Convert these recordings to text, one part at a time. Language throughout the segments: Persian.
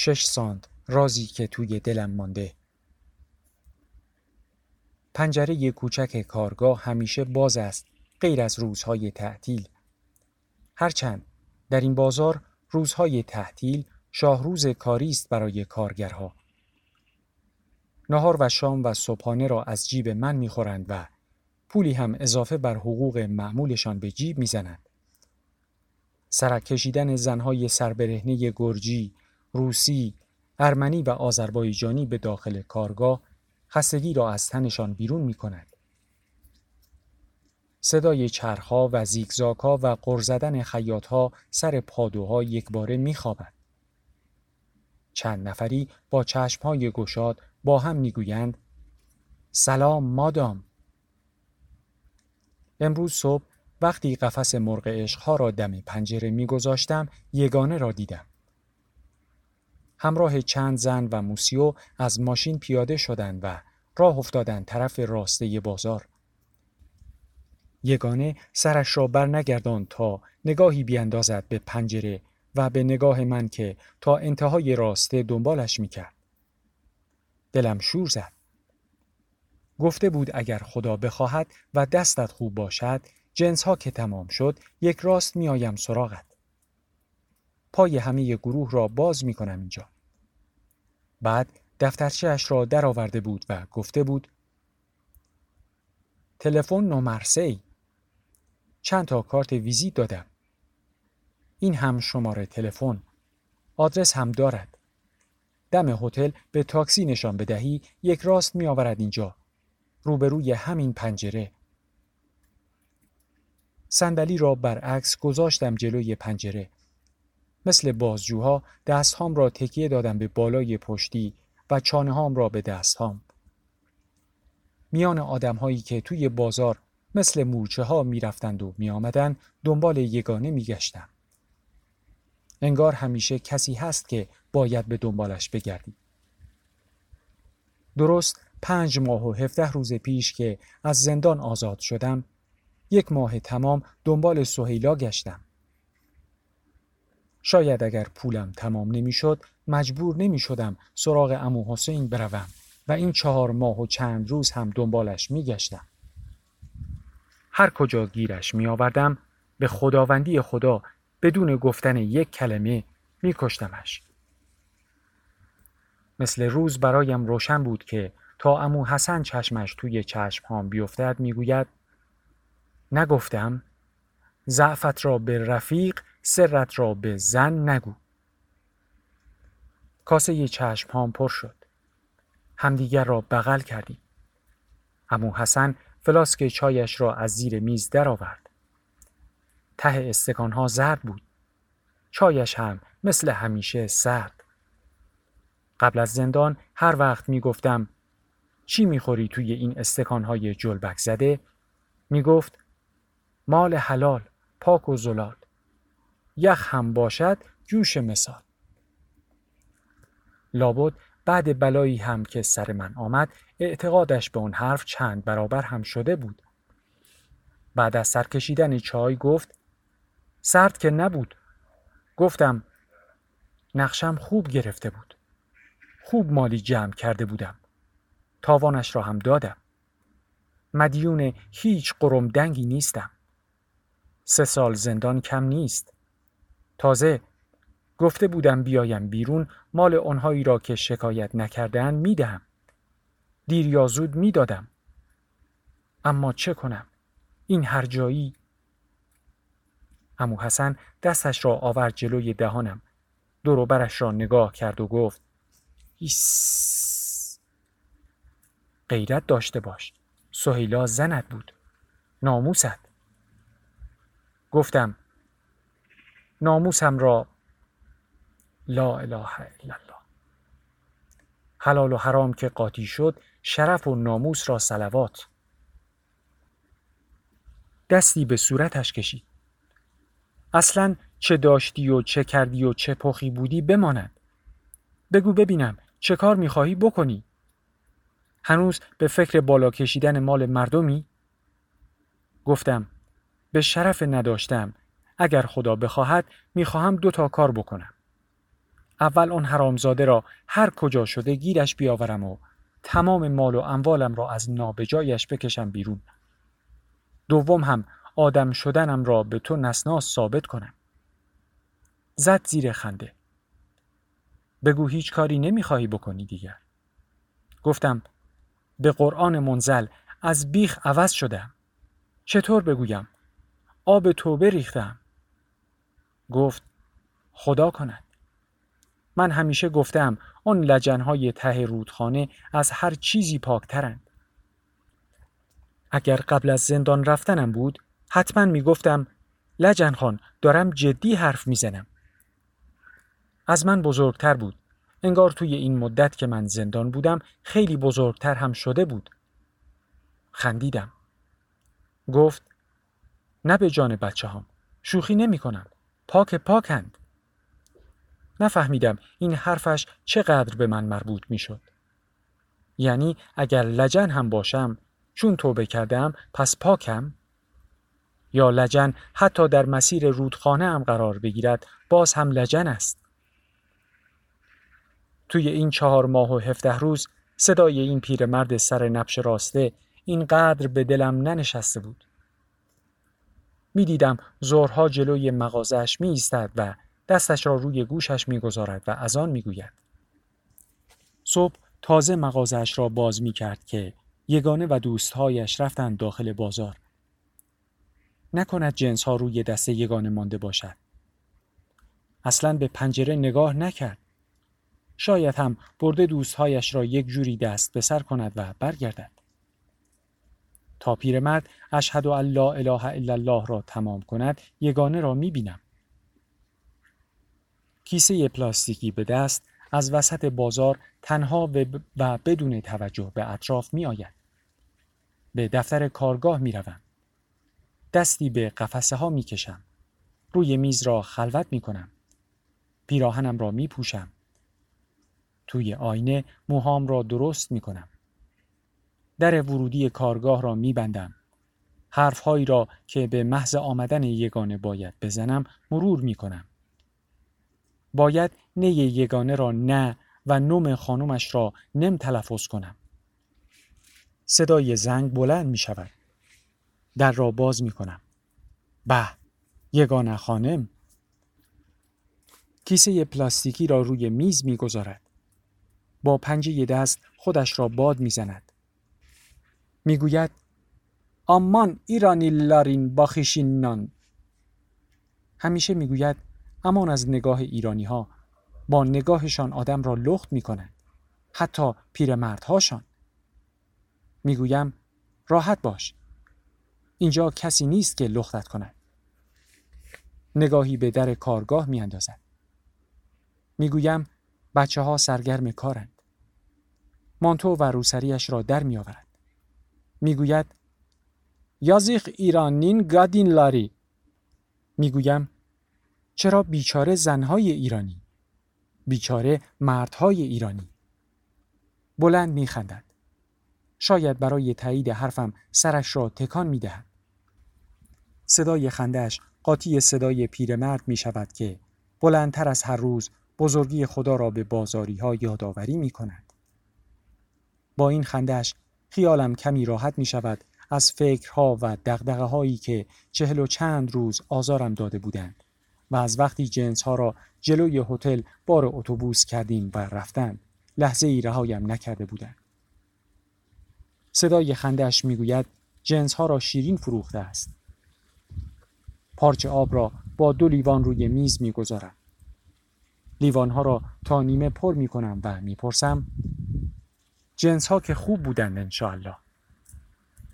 شش ساند رازی که توی دلم مانده. پنجره کوچک کارگاه همیشه باز است غیر از روزهای تعطیل. هرچند در این بازار روزهای تعطیل شاهروز کاری است برای کارگرها. نهار و شام و صبحانه را از جیب من می‌خورند و پولی هم اضافه بر حقوق معمولشان به جیب می‌زنند. سرک کشیدن زنهای سربرهنه گرجی، روسی، ارمنی و آذربایجانی به داخل کارگاه خستگی را از تنشان بیرون می کند. صدای چرخها و زیگزاکها و قر زدن خیاطها سر پادوها یک باره می خوابد. چند نفری با چشمهای گشاد با هم می‌گویند سلام مادام امروز صبح وقتی قفس مرغ عشقها را دم پنجره میگذاشتم یگانه را دیدم همراه چند زن و موسیو از ماشین پیاده شدند و راه افتادند طرف راسته بازار یگانه سرش را بر نگردان تا نگاهی بیاندازد به پنجره و به نگاه من که تا انتهای راسته دنبالش می‌کرد. دلم شور زد. گفته بود اگر خدا بخواهد و دستت خوب باشد جنس ها که تمام شد یک راست میآیم سراغت. پای همه گروه را باز می کنم اینجا. بعد دفترچهش را درآورده بود و گفته بود تلفن نومرسی چند تا کارت ویزیت دادم. این هم شماره تلفن. آدرس هم دارد. دم هتل به تاکسی نشان بدهی یک راست می آورد اینجا. روبروی همین پنجره. صندلی را برعکس گذاشتم جلوی پنجره. مثل بازجوها دستهام را تکیه دادم به بالای پشتی و چانه هام را به دستهام میان آدم هایی که توی بازار مثل مورچه ها می رفتند و می آمدن دنبال یگانه می گشتم. انگار همیشه کسی هست که باید به دنبالش بگردی. درست پنج ماه و هفته روز پیش که از زندان آزاد شدم یک ماه تمام دنبال سهیلا گشتم. شاید اگر پولم تمام نمی‌شد مجبور نمی شدم سراغ امو حسین بروم و این چهار ماه و چند روز هم دنبالش می گشتم. هر کجا گیرش می آوردم به خداوندی خدا بدون گفتن یک کلمه می کشتمش. مثل روز برایم روشن بود که تا امو حسن چشمش توی چشم هام بیفتد می‌گوید نگفتم ضعفت را به رفیق سرت را به زن نگو. کاسه چشم هام پر شد. همدیگر را بغل کردیم. امو حسن فلاسک چایش را از زیر میز درآورد. ته استکان ها زرد بود. چایش هم مثل همیشه سرد. قبل از زندان هر وقت می گفتم چی می‌خوری توی این استکان های جلبک زده؟ می گفت مال حلال پاک و زلال. یخ هم باشد جوش مثال. لابد بعد بلایی هم که سر من آمد اعتقادش به اون حرف چند برابر هم شده بود. بعد از سرکشیدن چای گفت سرد که نبود. گفتم نقشم خوب گرفته بود. خوب مالی جمع کرده بودم. تاوانش را هم دادم. مدیون هیچ قرم دنگی نیستم. سه سال زندان کم نیست. تازه گفته بودم بیایم بیرون مال آنهایی را که شکایت نکردن می‌دهم. دیر یا زود می‌دادم. اما چه کنم؟ این هر جایی. امو حسن دستش را آورد جلوی دهانم. دور برش را نگاه کرد و گفت ایس. غیرت داشته باش. سهیلا زنت بود. ناموست. گفتم ناموسم را لا اله الا الله. حلال و حرام که قاطی شد شرف و ناموس را سلوات دستی به صورتش کشید. اصلا چه داشتی و چه کردی و چه پخی بودی بماند. بگو ببینم چه کار می‌خواهی بکنی؟ هنوز به فکر بالا کشیدن مال مردمی؟ گفتم به شرف نداشتم. اگر خدا بخواهد می‌خواهم دو تا کار بکنم. اول آن حرامزاده را هر کجا شده گیرش بیاورم و تمام مال و اموالم را از نابجایش بکشم بیرون. دوم هم آدم شدنم را به تو نسناس ثابت کنم. زد زیر خنده. بگو هیچ کاری نمی‌خواهی بکنی دیگر. گفتم به قرآن منزل از بیخ عوض شدم. چطور بگویم؟ آب توبه ریختم. گفت خدا کند. من همیشه گفتم آن لجنهای ته رودخانه از هر چیزی پاکترند. اگر قبل از زندان رفتنم بود حتما می‌گفتم لجن خان دارم جدی حرف می‌زنم. از من بزرگتر بود. انگار توی این مدت که من زندان بودم خیلی بزرگتر هم شده بود. خندیدم. گفت نه به جان بچه هم. شوخی نمی کنم. پاک پاکند. نفهمیدم این حرفش چقدر به من مربوط می شد. یعنی اگر لجن هم باشم چون توبه کردم پس پاکم؟ یا لجن حتی در مسیر رودخانه هم قرار بگیرد باز هم لجن است. توی این چهار ماه و هفته روز صدای این پیرمرد سر نبش راسته اینقدر به دلم ننشسته بود. می دیدم زورها جلوی مغازش می ایستد و دستش را روی گوشش می گذارد و از آن می گوید. صبح تازه مغازش را باز می کرد که یگانه و دوستهایش رفتند داخل بازار. نکند جنس ها روی دست یگانه مانده باشد. اصلا به پنجره نگاه نکرد. شاید هم برده دوستهایش را یک جوری دست به سر کند و برگردد. تا پیرمرد اشهد ان لا اله الا الله را تمام کند یگانه را می بینم. کیسه پلاستیکی به دست از وسط بازار تنها و بدون توجه به اطراف می آید. به دفتر کارگاه می روم. دستی به قفسه ها می کشم. روی میز را خلوت می کنم. پیراهنم را می پوشم. توی آینه موهام را درست می کنم. در ورودی کارگاه را می بندم. حرفهایی را که به محض آمدن یگانه باید بزنم مرور می کنم. باید نه یگانه را نه و نوم خانومش را نم تلفظ کنم. صدای زنگ بلند می شود. در را باز می کنم. به یگانه خانم کیسه پلاستیکی را روی میز می گذارد. با پنجه دست خودش را باد می زند. می‌گوید آمان ایرانی لارین باخیشینان همیشه می‌گوید امان از نگاه ایرانی ها با نگاهشان آدم را لخت می کنند. حتی پیرمردهاشان. می‌گویم راحت باش. اینجا کسی نیست که لختت کند. نگاهی به در کارگاه می اندازد. می‌گویم بچه ها سرگرم کارند. مانتو و روسریش را در می آورد. می‌گوید یازیخ ایرانین گادین لاری. می‌گویم چرا بیچاره زنهای ایرانی بیچاره مردهای ایرانی بلند میخندد؟ شاید برای تایید حرفم سرش را تکان می‌دهد. صدای خندش قاطی صدای پیرمرد می شود که بلندتر از هر روز بزرگی خدا را به بازاری ها یادآوری می کند. با این خندش خیالم کمی راحت می شود از فکرها و دقدقه هایی که چهل و چند روز آزارم داده بودند و از وقتی جنس ها را جلوی هتل بار اتوبوس کردیم و رفتن لحظه ای رهایم نکرده بودند. صدای خندش می‌گوید جنس ها را شیرین فروخته است. پارچه آب را با دو لیوان روی میز می‌گذارم. لیوان ها را تا نیمه پر می کنم و می‌پرسم جنس ها که خوب بودند انشاءالله.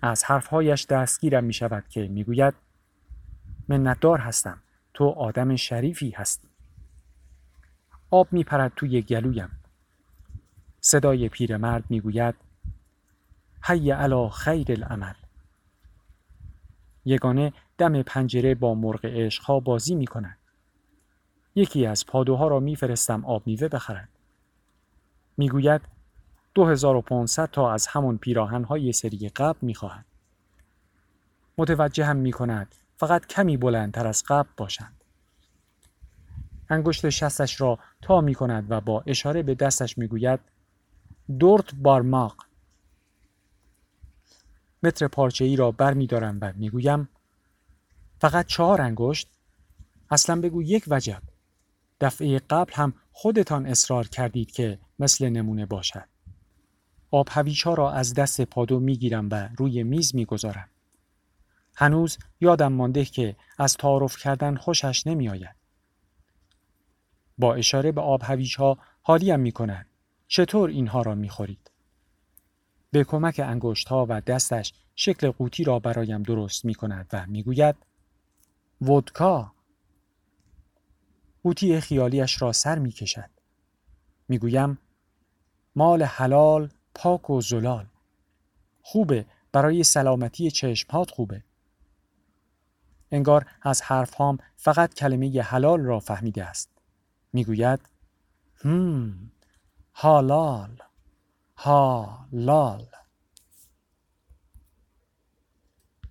از حرفهایش دستگیرم می شود که می‌گوید منتدار هستم تو آدم شریفی هستی. آب می پرد توی گلویم. صدای پیرمرد می‌گوید حی علا خیر العمل یگانه دم پنجره با مرغ عشقها بازی می کند. یکی از پادوها را میفرستم آب میوه بخرد. می‌گوید 2500 تا از همون پیراهن های سری قبل می خواهد. متوجه هم می کند فقط کمی بلندتر از قبل باشند. انگشت شستش را تا می کند و با اشاره به دستش می گوید دورت بارماق متر پارچه ای را بر می دارم و می گویم فقط چهار انگشت اصلا بگو یک وجب دفعه قبل هم خودتان اصرار کردید که مثل نمونه باشد آب هویچ ها را از دست پادو می گیرم و روی میز می گذارم. هنوز یادم مانده که از تعارف کردن خوشش نمی آید. با اشاره به آب هویچ ها حالیم می کند. چطور اینها را می خورید؟ به کمک انگشت ها و دستش شکل قوطی را برایم درست می کند و می گوید ودکا قوطی خیالیش را سر می کشد. می گویم مال حلال پاک و زلال. خوبه برای سلامتی چشمهات خوبه. انگار از حرفهام فقط کلمه حلال را فهمیده است. می‌گوید هم حلال حلال.